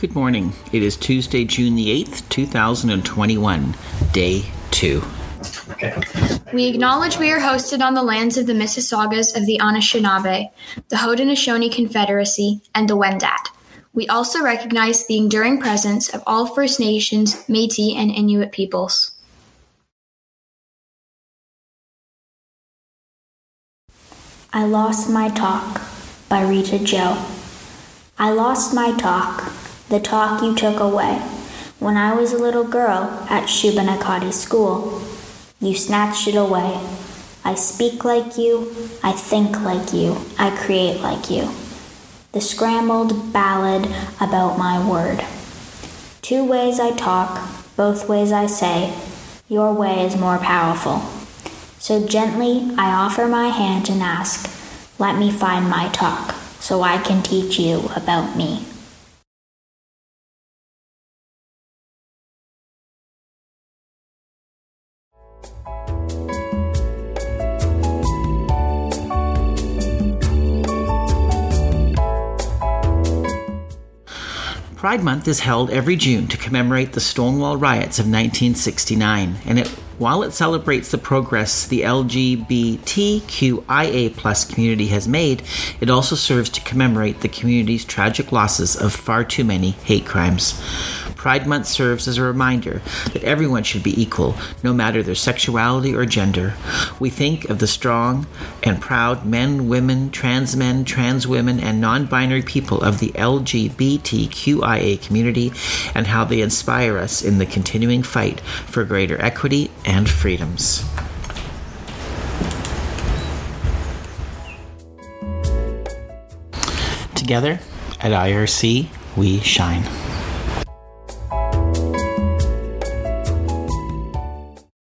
Good morning. It is Tuesday, June the 8th, 2021, day two. We acknowledge we are hosted on the lands of the Mississaugas of the Anishinaabe, the Haudenosaunee Confederacy, and the Wendat. We also recognize the enduring presence of all First Nations, Métis, and Inuit peoples. I Lost My Talk by Rita Joe. I lost my talk, the talk you took away, when I was a little girl at Shubenacadie School. You snatched it away. I speak like you, I think like you, I create like you. The scrambled ballad about my word. Two ways I talk, both ways I say, your way is more powerful. So gently I offer my hand and ask, let me find my talk so I can teach you about me. Pride Month is held every June to commemorate the Stonewall riots of 1969, and it while it celebrates the progress the LGBTQIA community has made, it also serves to commemorate the community's tragic losses of far too many hate crimes. Pride Month serves as a reminder that everyone should be equal, no matter their sexuality or gender. We think of the strong and proud men, women, trans men, trans women, and non binary people of the LGBTQIA community and how they inspire us in the continuing fight for greater equity and freedoms. Together at IRC, we shine.